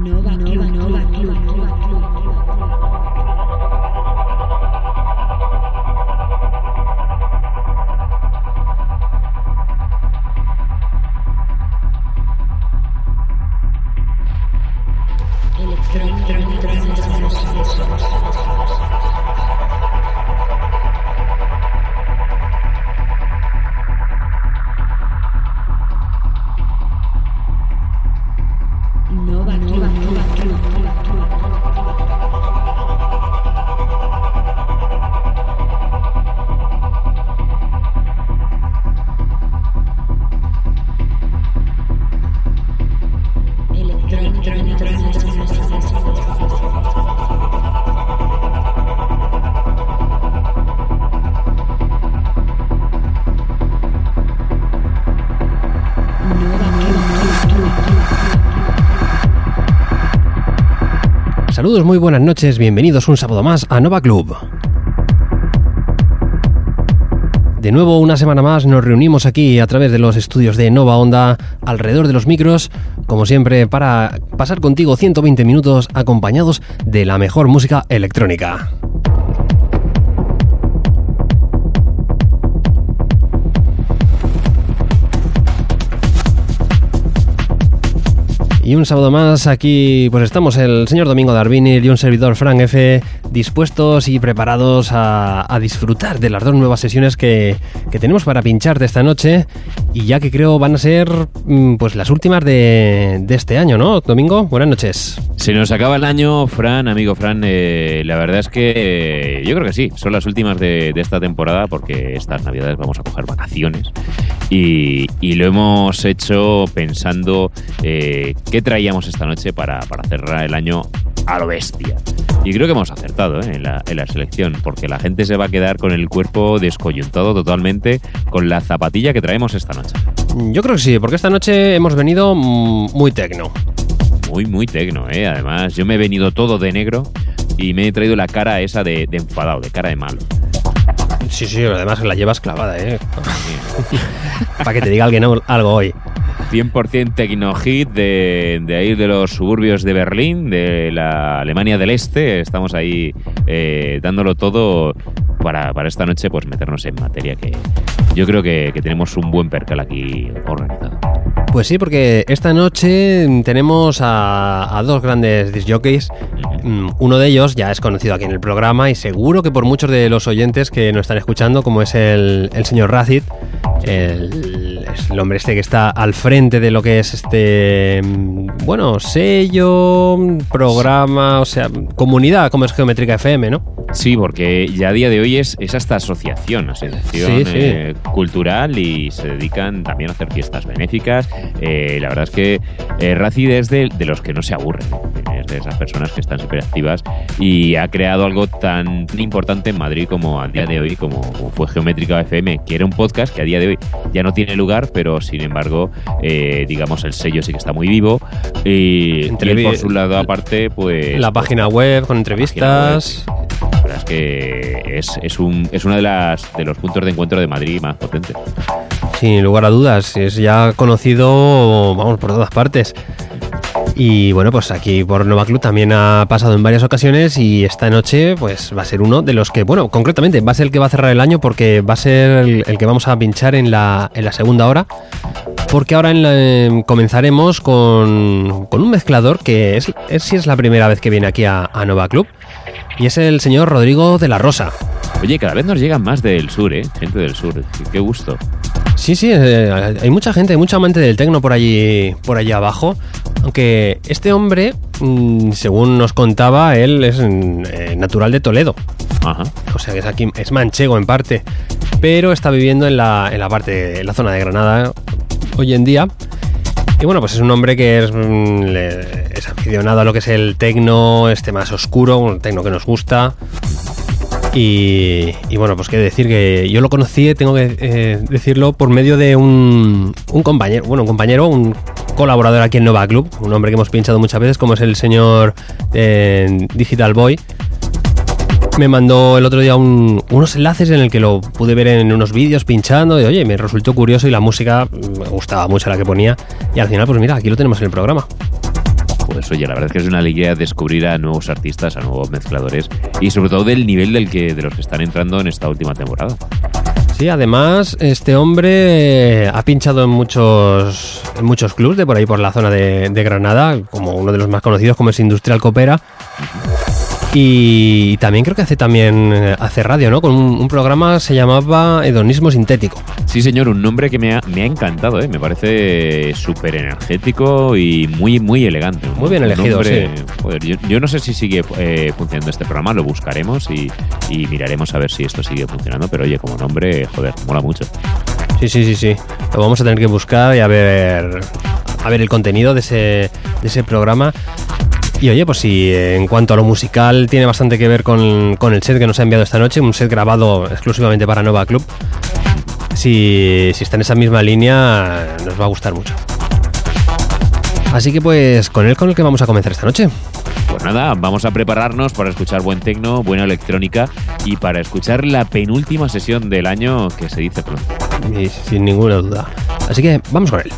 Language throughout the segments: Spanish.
Nova Club, Saludos, muy buenas noches, bienvenidos un sábado más a Nova Club. De nuevo, una semana más, nos reunimos aquí a través de los estudios de Nova Onda, alrededor de los micros, como siempre, para pasar contigo 120 minutos acompañados de la mejor música electrónica. Y un sábado más aquí, pues estamos el señor Domingo Darvinir y un servidor Frank F dispuestos y preparados a, a disfrutar de las dos nuevas sesiones que, que tenemos para pincharte esta noche y ya que creo van a ser mm, pues las últimas de, de este año, ¿no? Domingo, buenas noches. Se nos acaba el año, Fran, amigo Fran. eh, la verdad es que eh, yo creo que sí, son las últimas de, de esta temporada porque estas navidades vamos a coger vacaciones y, y lo hemos hecho pensando eh, qué traíamos esta noche para, para cerrar el año a lo bestia. Y creo que hemos acertado ¿eh? en, la, en la selección porque la gente se va a quedar con el cuerpo descoyuntado totalmente con la zapatilla que traemos esta noche. Yo creo que sí, porque esta noche hemos venido mm, muy tecno. Muy, muy tecno, ¿eh? Además, yo me he venido todo de negro y me he traído la cara esa de, de enfadado, de cara de malo. Sí, sí, además la llevas clavada, ¿eh? para que te diga alguien algo hoy. 100% tecno hit de, de ahí de los suburbios de Berlín, de la Alemania del Este. Estamos ahí eh, dándolo todo para, para esta noche, pues meternos en materia que yo creo que, que tenemos un buen percal aquí organizado. Pues sí, porque esta noche tenemos a, dos grandes discjockeys. Mm, Uno de ellos ya es conocido aquí en el programa y seguro que por muchos de los oyentes que nos están escuchando, como es el, el señor Razid, el, es el hombre este que está al frente de lo que es este, mm, bueno, sello, programa, o sea, comunidad como es Geométrica FM, ¿no? Sí, porque ya a día de hoy es, es hasta asociación, asociación Sí, sí. eh, cultural y se dedican también a hacer fiestas benéficas. Eh, la verdad es que eh, Racid es de, de los que no se aburren, es de esas personas que están súper activas y ha creado algo tan importante en Madrid como a día de hoy, como, como fue Geométrica FM, que era un podcast que a día de hoy ya no tiene lugar, pero sin embargo, eh, digamos, el sello sí que está muy vivo. Y, por su lado, aparte, pues. La página web con entrevistas. La verdad es que es, es, un, es uno de, las, de los puntos de encuentro de Madrid más potentes. Sin lugar a dudas, es ya conocido, vamos, por todas partes. Y bueno, pues aquí por Nova Club también ha pasado en varias ocasiones y esta noche pues va a ser uno de los que, bueno, concretamente va a ser el que va a cerrar el año porque va a ser el, que vamos a pinchar en la, en la segunda hora. Porque ahora em, comenzaremos con, con un mezclador que es, es, sí es la primera vez que viene aquí a, a Nova Club. Y es el señor Rodrigo de la Rosa. Oye, cada vez nos llegan más del sur, ¿eh? Gente del sur. Qué gusto. Sí, sí, hay mucha gente, hay mucha amante del tecno por allí, por allí abajo. Aunque este hombre, mm, según nos contaba, él es mm, eh, natural de Toledo. Ajá. O sea que es aquí, es manchego en parte. Pero está viviendo en la, en la parte, en la zona de Granada hoy en día. Y bueno, pues es un hombre que es, mm, es aficionado a lo que es el tecno, este más oscuro, un tecno que nos gusta. Y, bueno, pues qué decir que yo lo conocí, tengo que eh, decirlo, por medio de un, un compañero, bueno, un compañero, un colaborador aquí en Nova Club, un hombre que hemos pinchado muchas veces, como es el señor eh, Digital Boy. Me mandó el otro día un- unos enlaces en el que lo pude ver en unos vídeos pinchando y oye, me resultó curioso y la música mm, me gustaba mucho la que ponía y al final pues mira, aquí lo tenemos en el programa. Pues oye, la verdad es que es una alegría descubrir a nuevos artistas, a nuevos mezcladores y sobre todo del nivel del que, de los que están entrando en esta última temporada. Sí, además, este hombre ha pinchado en muchos, en muchos clubs de por ahí por la zona de, de Granada, como uno de los más conocidos como es Industrial Copera. Y también creo que hace también eh, hace radio, ¿no? Con un, un programa se llamaba Hedonismo Sintético. Sí, señor, un nombre que me ha, me ha encantado, ¿eh? me parece súper energético y muy, muy elegante. Muy bien elegido, nombre- joder, yo, yo no sé si sigue eh, funcionando este programa, lo buscaremos y, y miraremos a ver si esto sigue funcionando, pero oye, como nombre, joder, mola mucho. Sí, sí, sí, sí. Lo vamos a tener que buscar y a ver, a ver el contenido de ese, de ese programa. Y oye, pues si en cuanto a lo musical tiene bastante que ver con, con el set que nos ha enviado esta noche, un set grabado exclusivamente para Nova Club. Si, si está en esa misma línea, nos va a gustar mucho. Así que pues con él con el que vamos a comenzar esta noche. Pues nada, vamos a prepararnos para escuchar buen tecno, buena electrónica y para escuchar la penúltima sesión del año que se dice pronto. Y sin ninguna duda. Así que vamos con él.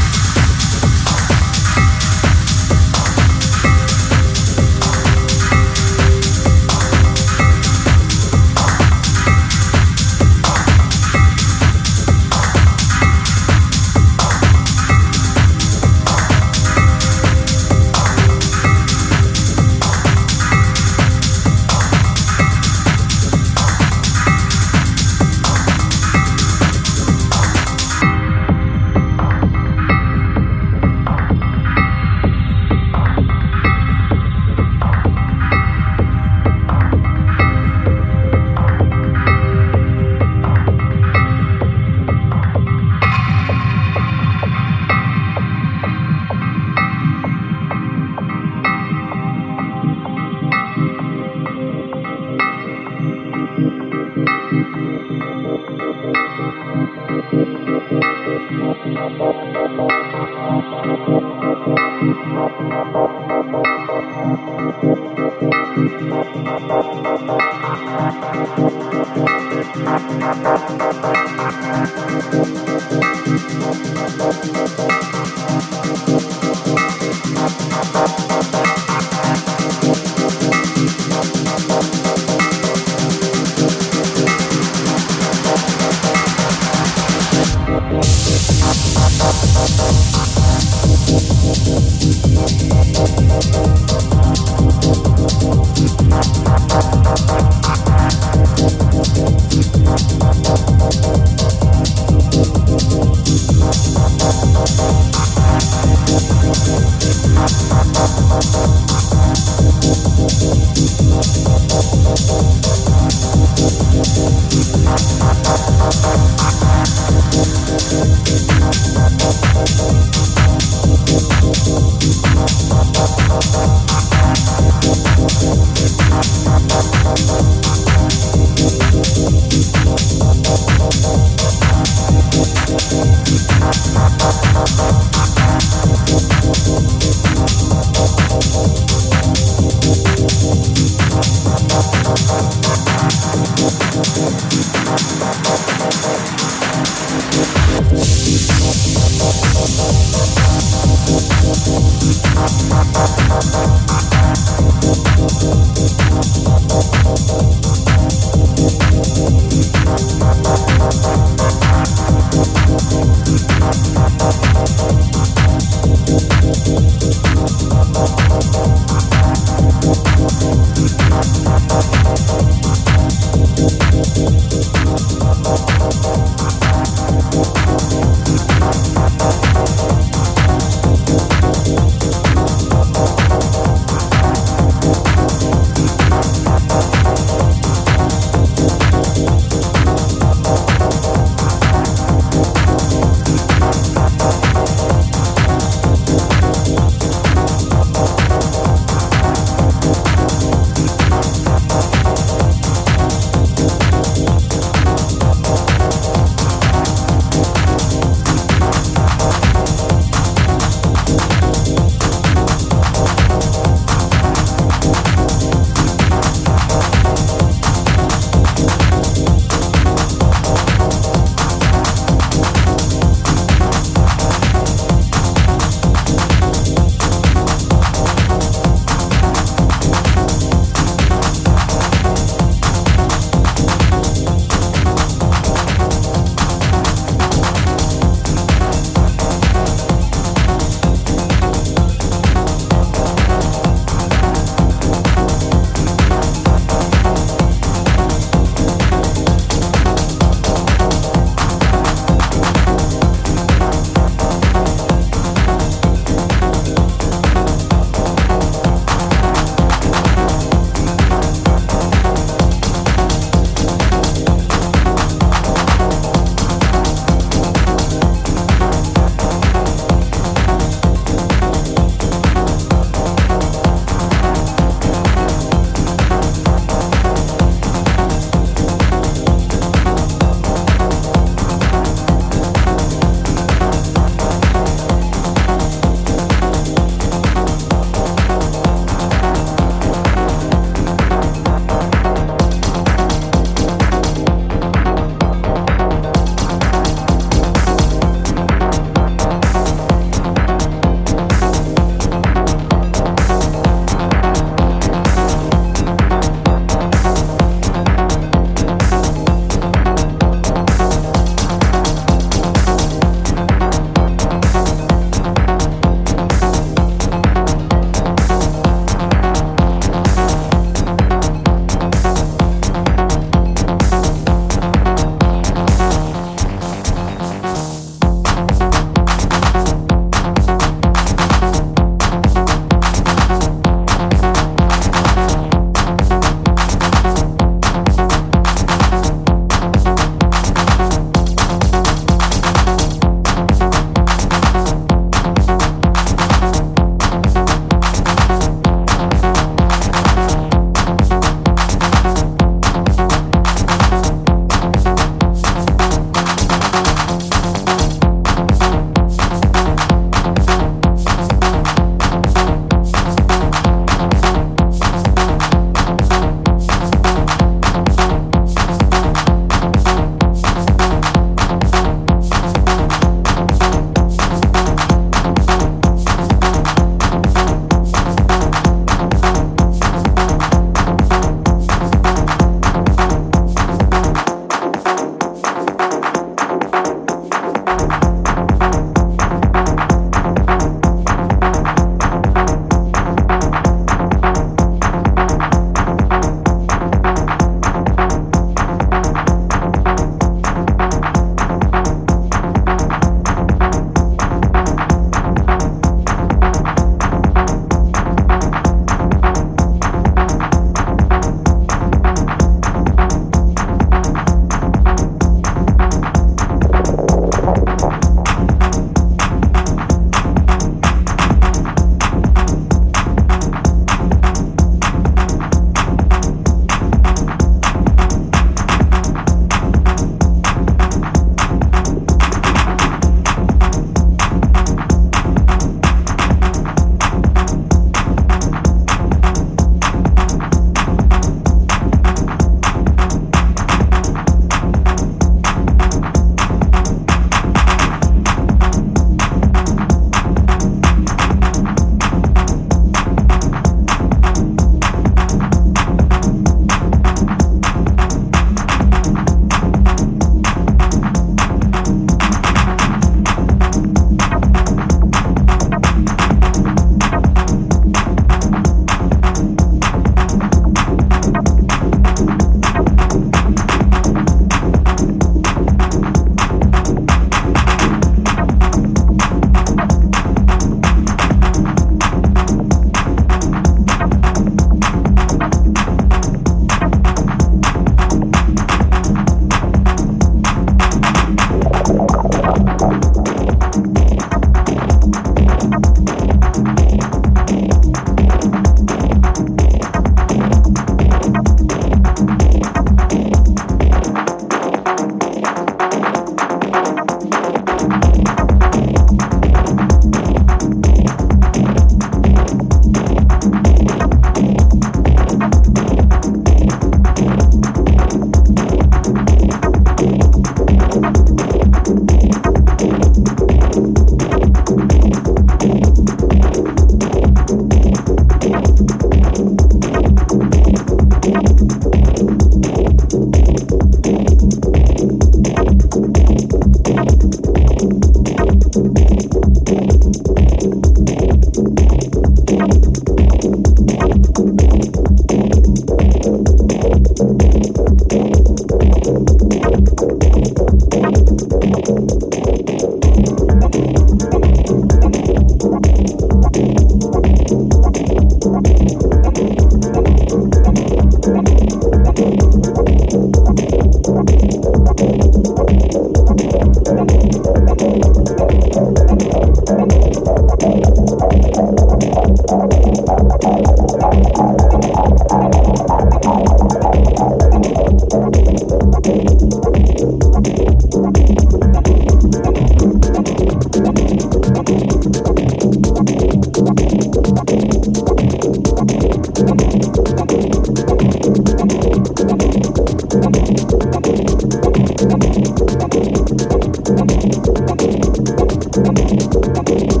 Thank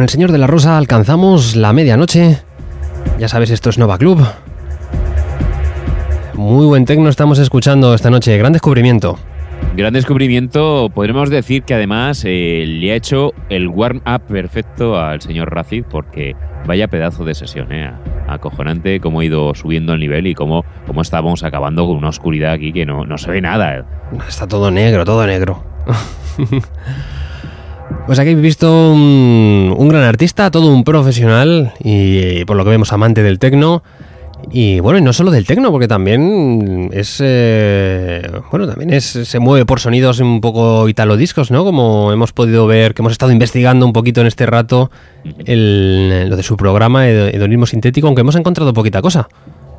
Con el señor de la Rosa alcanzamos la medianoche. Ya sabes, esto es Nova Club. Muy buen tecno estamos escuchando esta noche. Gran descubrimiento. Gran descubrimiento, podremos decir que además eh, le ha hecho el warm-up perfecto al señor Racid porque vaya pedazo de sesión, ¿eh? acojonante cómo ha ido subiendo el nivel y cómo, cómo estábamos acabando con una oscuridad aquí que no, no se ve nada. Está todo negro, todo negro. Pues aquí habéis visto un, un gran artista, todo un profesional y por lo que vemos amante del tecno. Y bueno, y no solo del tecno, porque también es. eh, bueno, también es, se mueve por sonidos un poco italodiscos, ¿no? Como hemos podido ver, que hemos estado investigando un poquito en este rato el- lo de su programa, Hed- Hedonismo Sintético, aunque hemos encontrado poquita cosa.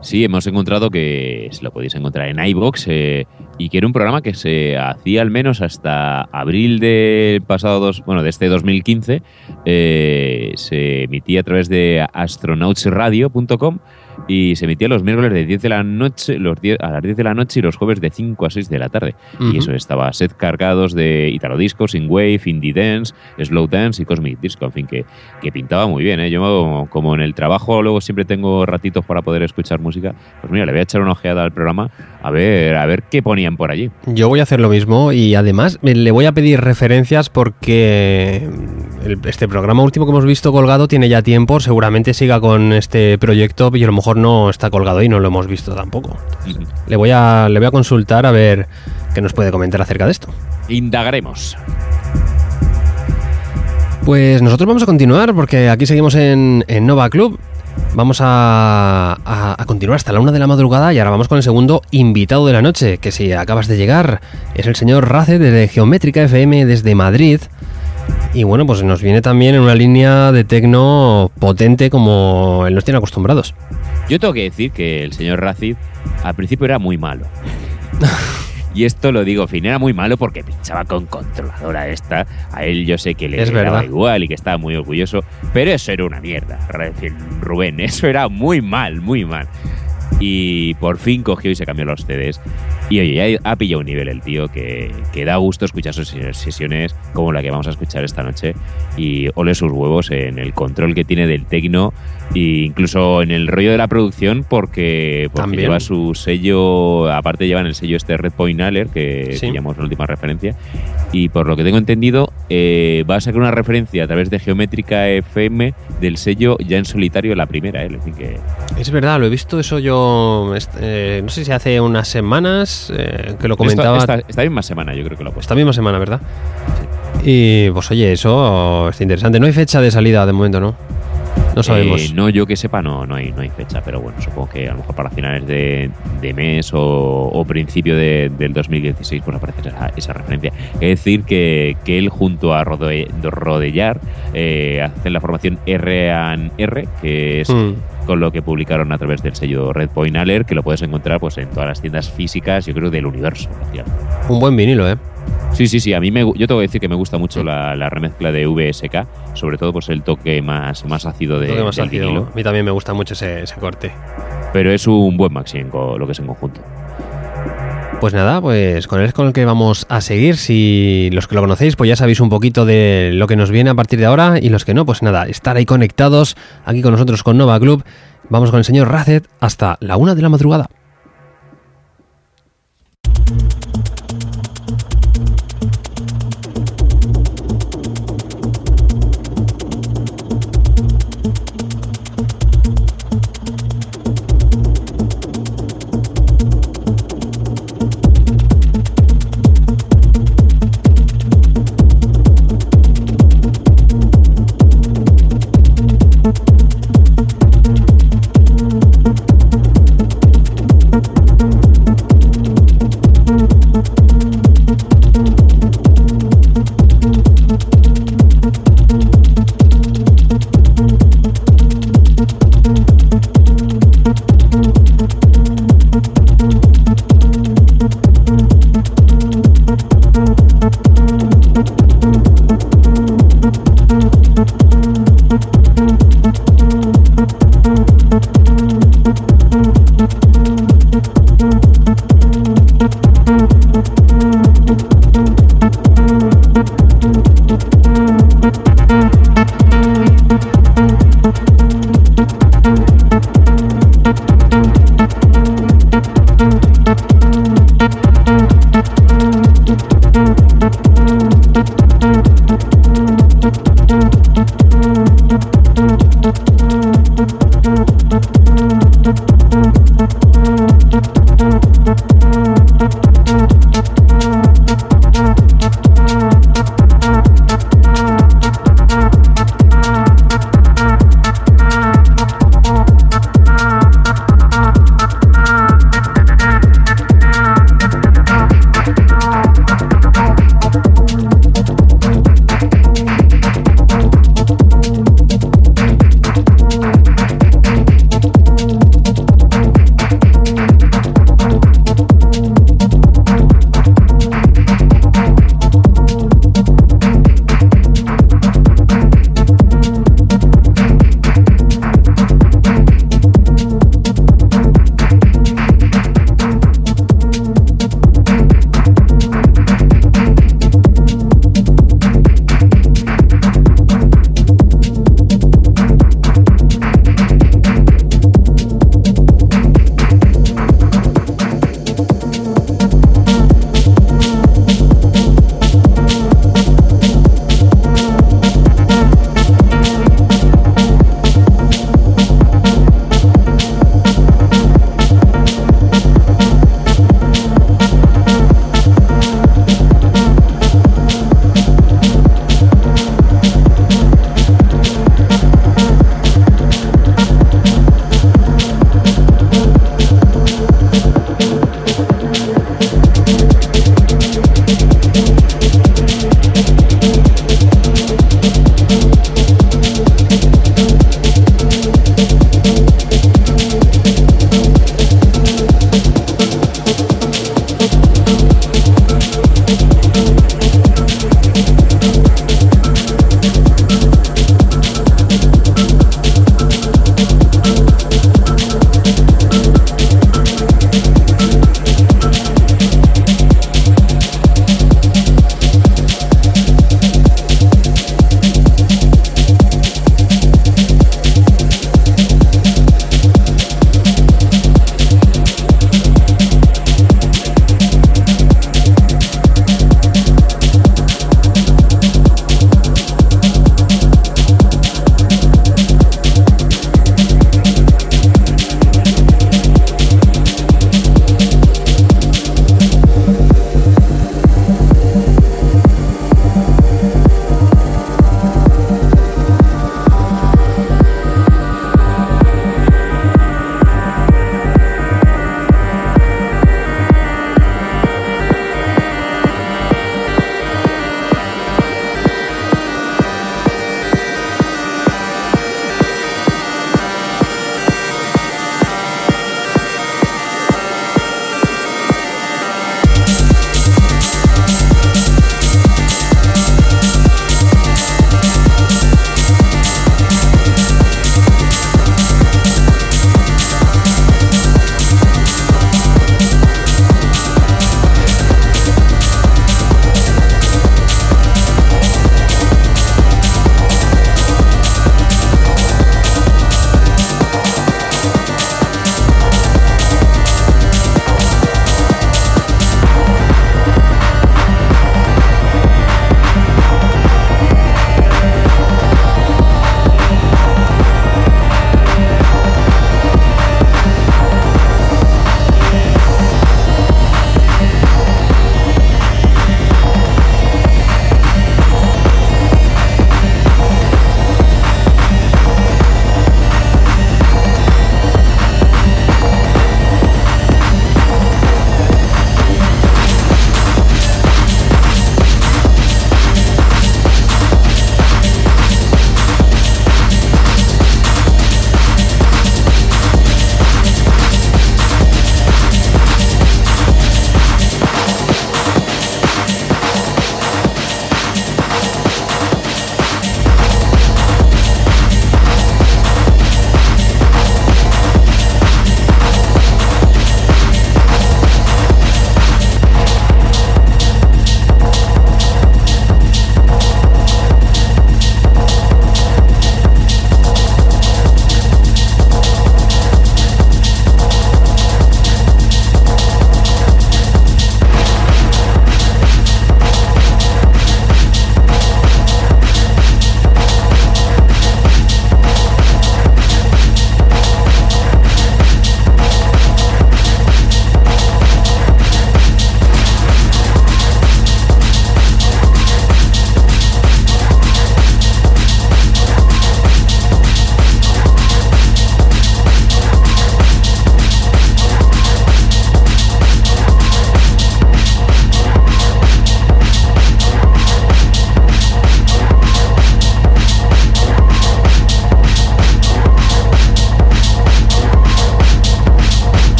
Sí, hemos encontrado que se lo podéis encontrar en iBox eh, y que era un programa que se hacía al menos hasta abril del pasado dos, bueno, de este 2015. eh, se emitía a través de astronautsradio.com y se emitía los miércoles de 10 de la noche, los 10 a las 10 de la noche y los jueves de 5 a 6 de la tarde. Y eso estaba set cargados de Italo Disco, Wave, Indie Dance, Slow Dance y Cosmic Disco. En fin, que, que pintaba muy bien. ¿eh? Yo, como en el trabajo, luego siempre tengo ratitos para poder escuchar música. Pues mira, le voy a echar una ojeada al programa a ver, a ver qué ponían por allí. Yo voy a hacer lo mismo y además eh, le voy a pedir referencias porque el- este programa último que hemos visto colgado tiene ya tiempo, seguramente siga con este proyecto y a lo mejor no está colgado y no lo hemos visto tampoco. Le voy a, le voy a consultar a ver qué nos puede comentar acerca de esto. Indagaremos. Pues nosotros vamos a continuar porque aquí seguimos en, en Nova Club. Vamos a, a- a continuar hasta la una de la madrugada y ahora vamos con el segundo invitado de la noche, que si acabas de llegar es el señor Race desde Geométrica FM desde Madrid. Y bueno, pues nos viene también en una línea de tecno potente como él nos tiene acostumbrados. Yo tengo que decir que el señor Racid al principio era muy malo. Y esto lo digo, fin, era muy malo porque pinchaba con controladora esta. A él yo sé que le Es daba igual y que estaba muy orgulloso, pero eso era una mierda, Rubén. Eso era muy mal, muy mal. Y por fin cogió y se cambió los CDs. Y oye, ya ha pillado un nivel el tío que, que da gusto escuchar sus sesiones como la que vamos a escuchar esta noche. Y ole sus huevos en el control que tiene del tecno e incluso en el rollo de la producción porque, porque También. lleva su sello, aparte llevan el sello este Red Point Alert que Sí. pillamos la última referencia. Y por lo que tengo entendido, eh, va a sacar una referencia a través de Geométrica FM del sello ya en solitario la primera. ¿eh? Que Es verdad, lo he visto eso yo, eh, no sé si hace unas semanas eh, que lo Esto- comentaba. esta, esta misma semana yo creo que lo ha puesto. Esta misma semana, ¿verdad? Y pues oye, eso está interesante. No hay fecha de salida de momento, ¿no? No sabemos. Eh, no, yo que sepa, no, no, hay, no hay fecha, pero bueno, supongo que a lo mejor para finales de, de mes o, o principio de- del 2016 pues aparece esa, esa referencia. Es decir, que, que él junto a Rode- Rodellar eh, hacen la formación R&R, que es Mm. Con lo que publicaron a través del sello Red Point Alert, que lo puedes encontrar pues en todas las tiendas físicas, yo creo, del universo. Un buen vinilo, ¿eh? Sí, sí, sí. A mí me, yo tengo que decir que me gusta mucho la, la remezcla de VSK, sobre todo pues el toque más, más ácido de, más del ácido. vinilo. A mí también me gusta mucho ese, ese corte. Pero es un buen maxi en lo que es en conjunto. Pues nada, pues con él es con el que vamos a seguir. Si los que lo conocéis, pues ya sabéis un poquito de lo que nos viene a partir de ahora. Y los que no, pues nada, estar ahí conectados aquí con nosotros con Nova Club. Vamos con el señor Racet hasta la una de la madrugada.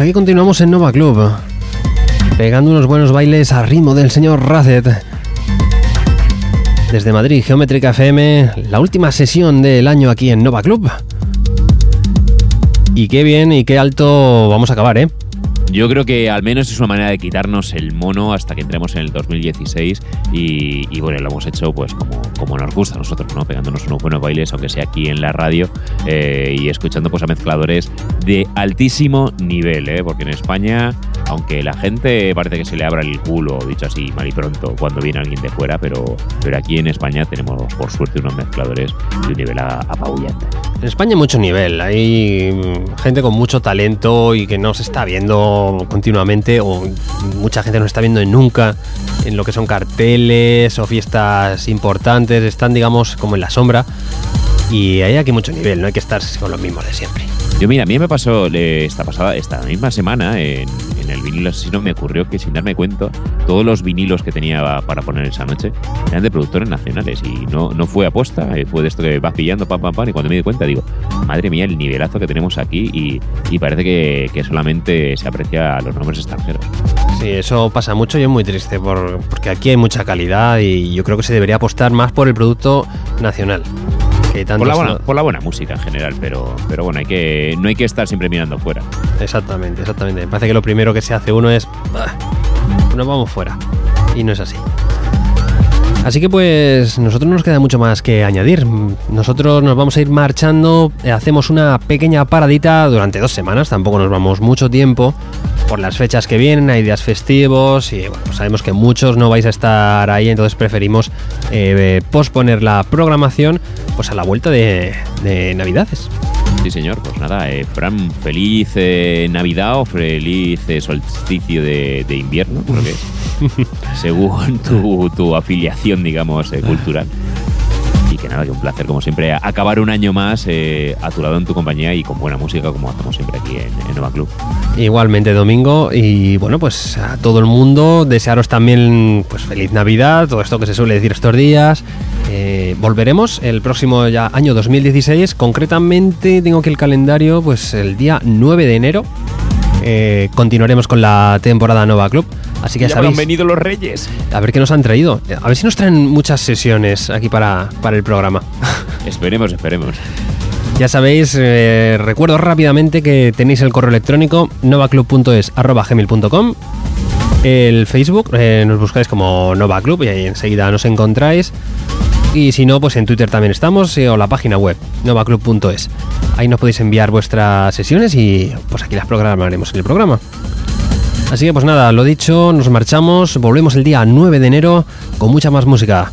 Pues aquí continuamos en Nova Club, pegando unos buenos bailes a ritmo del señor Racet. Desde Madrid, Geométrica FM, la última sesión del año aquí en Nova Club. Y qué bien y qué alto vamos a acabar, ¿eh? Yo creo que al menos es una manera de quitarnos el mono hasta que entremos en el 2016 y, bueno, lo hemos hecho pues como, como nos gusta a nosotros, ¿no? Pegándonos unos buenos bailes, aunque sea aquí en la radio eh, y escuchando pues a mezcladores de altísimo nivel, ¿eh? Porque en España, aunque la gente parece que se le abra el culo, dicho así, mal y pronto, cuando viene alguien de fuera, pero, pero aquí en España tenemos por suerte unos mezcladores de un nivel apabullante. En España hay mucho nivel, hay gente con mucho talento y que no se está viendo continuamente o mucha gente no está viendo nunca en lo que son carteles o fiestas importantes, están digamos como en la sombra y hay aquí mucho nivel, no hay que estar con los mismos de siempre. Yo mira, a mí me pasó eh, esta pasada, esta misma semana en, el vinilo asesino me ocurrió que sin darme cuenta, todos los vinilos que tenía para poner esa noche eran de productores nacionales y no, no fue aposta, eh, fue de esto que vas pillando, pam, pam, pam, y cuando me di cuenta digo, madre mía, el nivelazo que tenemos aquí y, parece que, que solamente se aprecia a los nombres extranjeros. Sí, eso pasa mucho y es muy triste por- porque aquí hay mucha calidad y yo creo que se debería apostar más por el producto nacional. Que tanto Por la, buena, por la buena música en general, pero, pero bueno, hay que, no hay que estar siempre mirando fuera. Exactamente, exactamente. Me parece que lo primero que se hace uno es. "Ah, Nos vamos fuera. Y no es así. Así que pues nosotros no nos queda mucho más que añadir. Nosotros nos vamos a ir marchando, eh, hacemos una pequeña paradita durante dos semanas, tampoco nos vamos mucho tiempo por las fechas que vienen, hay días festivos y bueno, pues sabemos que muchos no vais a estar ahí, entonces preferimos eh, posponer la programación pues a la vuelta de, de Navidades. Sí, señor. Pues nada, eh, Fran, feliz eh, Navidad o feliz eh, solsticio de, de invierno, creo que es, según tu, tu afiliación, digamos, eh, cultural. Que nada, que un placer, como siempre, acabar un año más eh, a tu lado en tu compañía y con buena música, como hacemos siempre aquí en, en Nova Club. Igualmente domingo y bueno pues a todo el mundo desearos también pues feliz Navidad, todo esto que se suele decir estos días. Eh, volveremos el próximo año 2016, concretamente tengo que el calendario pues el día 9 de enero. eh, continuaremos con la temporada Nova Club, así que ya, sabéis. venido los reyes. A ver qué nos han traído. A ver si nos traen muchas sesiones aquí para, para el programa. Esperemos, esperemos. Ya sabéis, eh, recuerdo rápidamente que tenéis el correo electrónico novaclub.es.gmail.com El Facebook, eh, nos buscáis como Nova Club y ahí enseguida nos encontráis. Y si no, pues en Twitter también estamos, eh, o la página web, novaclub.es. Ahí nos podéis enviar vuestras sesiones y pues aquí las programaremos en el programa. Así que pues nada, lo dicho, nos marchamos, volvemos el día 9 de enero con mucha más música.